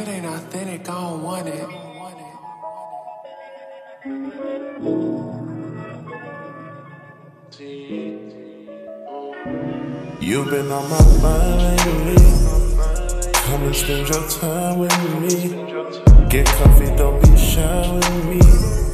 It ain't authentic, I don't want it. You've been on my mind lately. Come and spend your time with me. Get comfy, don't be shy with me.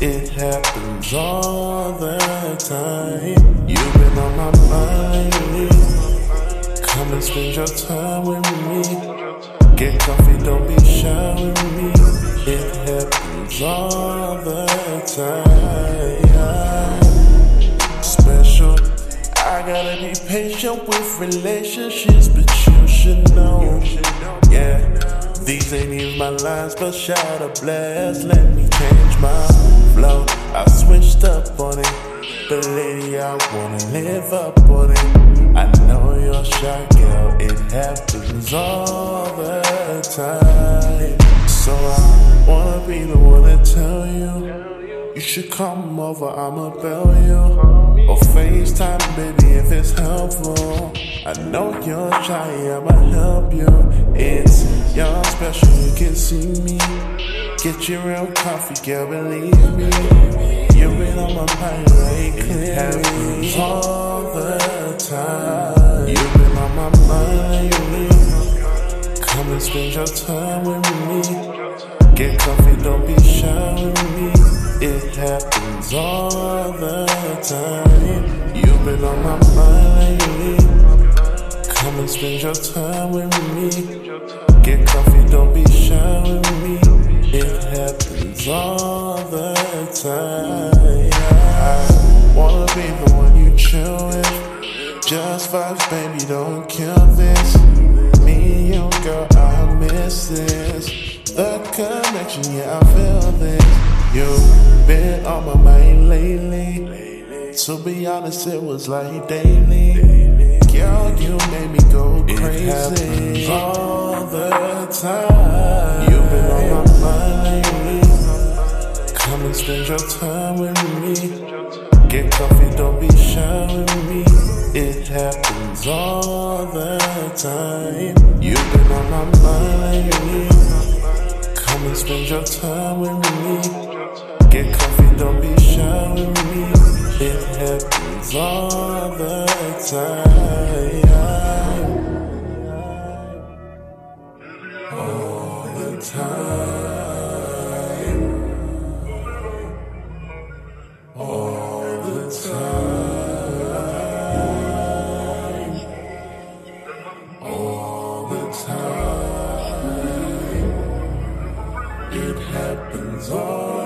It happens all the time. You've been on my mind lately. Come and spend your time with me. Get comfy, don't be shy with me. It happens all the time. Special. I gotta be patient with relationships, but you should know. Yeah, these ain't even my lines, but shout a blast. Let me change my flow. I switched up on it, but lady, I wanna live up on it. I know you're shy, girl. It happens all the time. So I wanna be the one to tell you. You should come over, I'ma bail you. Or FaceTime, baby, if it's helpful. I know you're shy, I'ma help you. It's your special, you can see me. Get your real coffee, girl, believe me. You've been on my mind. It happens all the time. You've been on my mind lately. Come and spend your time with me. Get comfy, don't be shy with me. It happens all the time. You've been on my mind lately. Come and spend your time with me. Get comfy, don't be shy with me. It happens all time. I wanna be the one you chill with. Just vibes, baby, don't kill this. Me and you, girl, I miss this. The connection, yeah, I feel this. You've been on my mind lately. To be honest, it was like daily. Girl, you made me go crazy. All the time. Spend your time with me. Get coffee, don't be shy with me. It happens all the time. You've been on my mind. Come and spend your time with me. Get coffee, don't be shy with me. It happens all the time. Time. It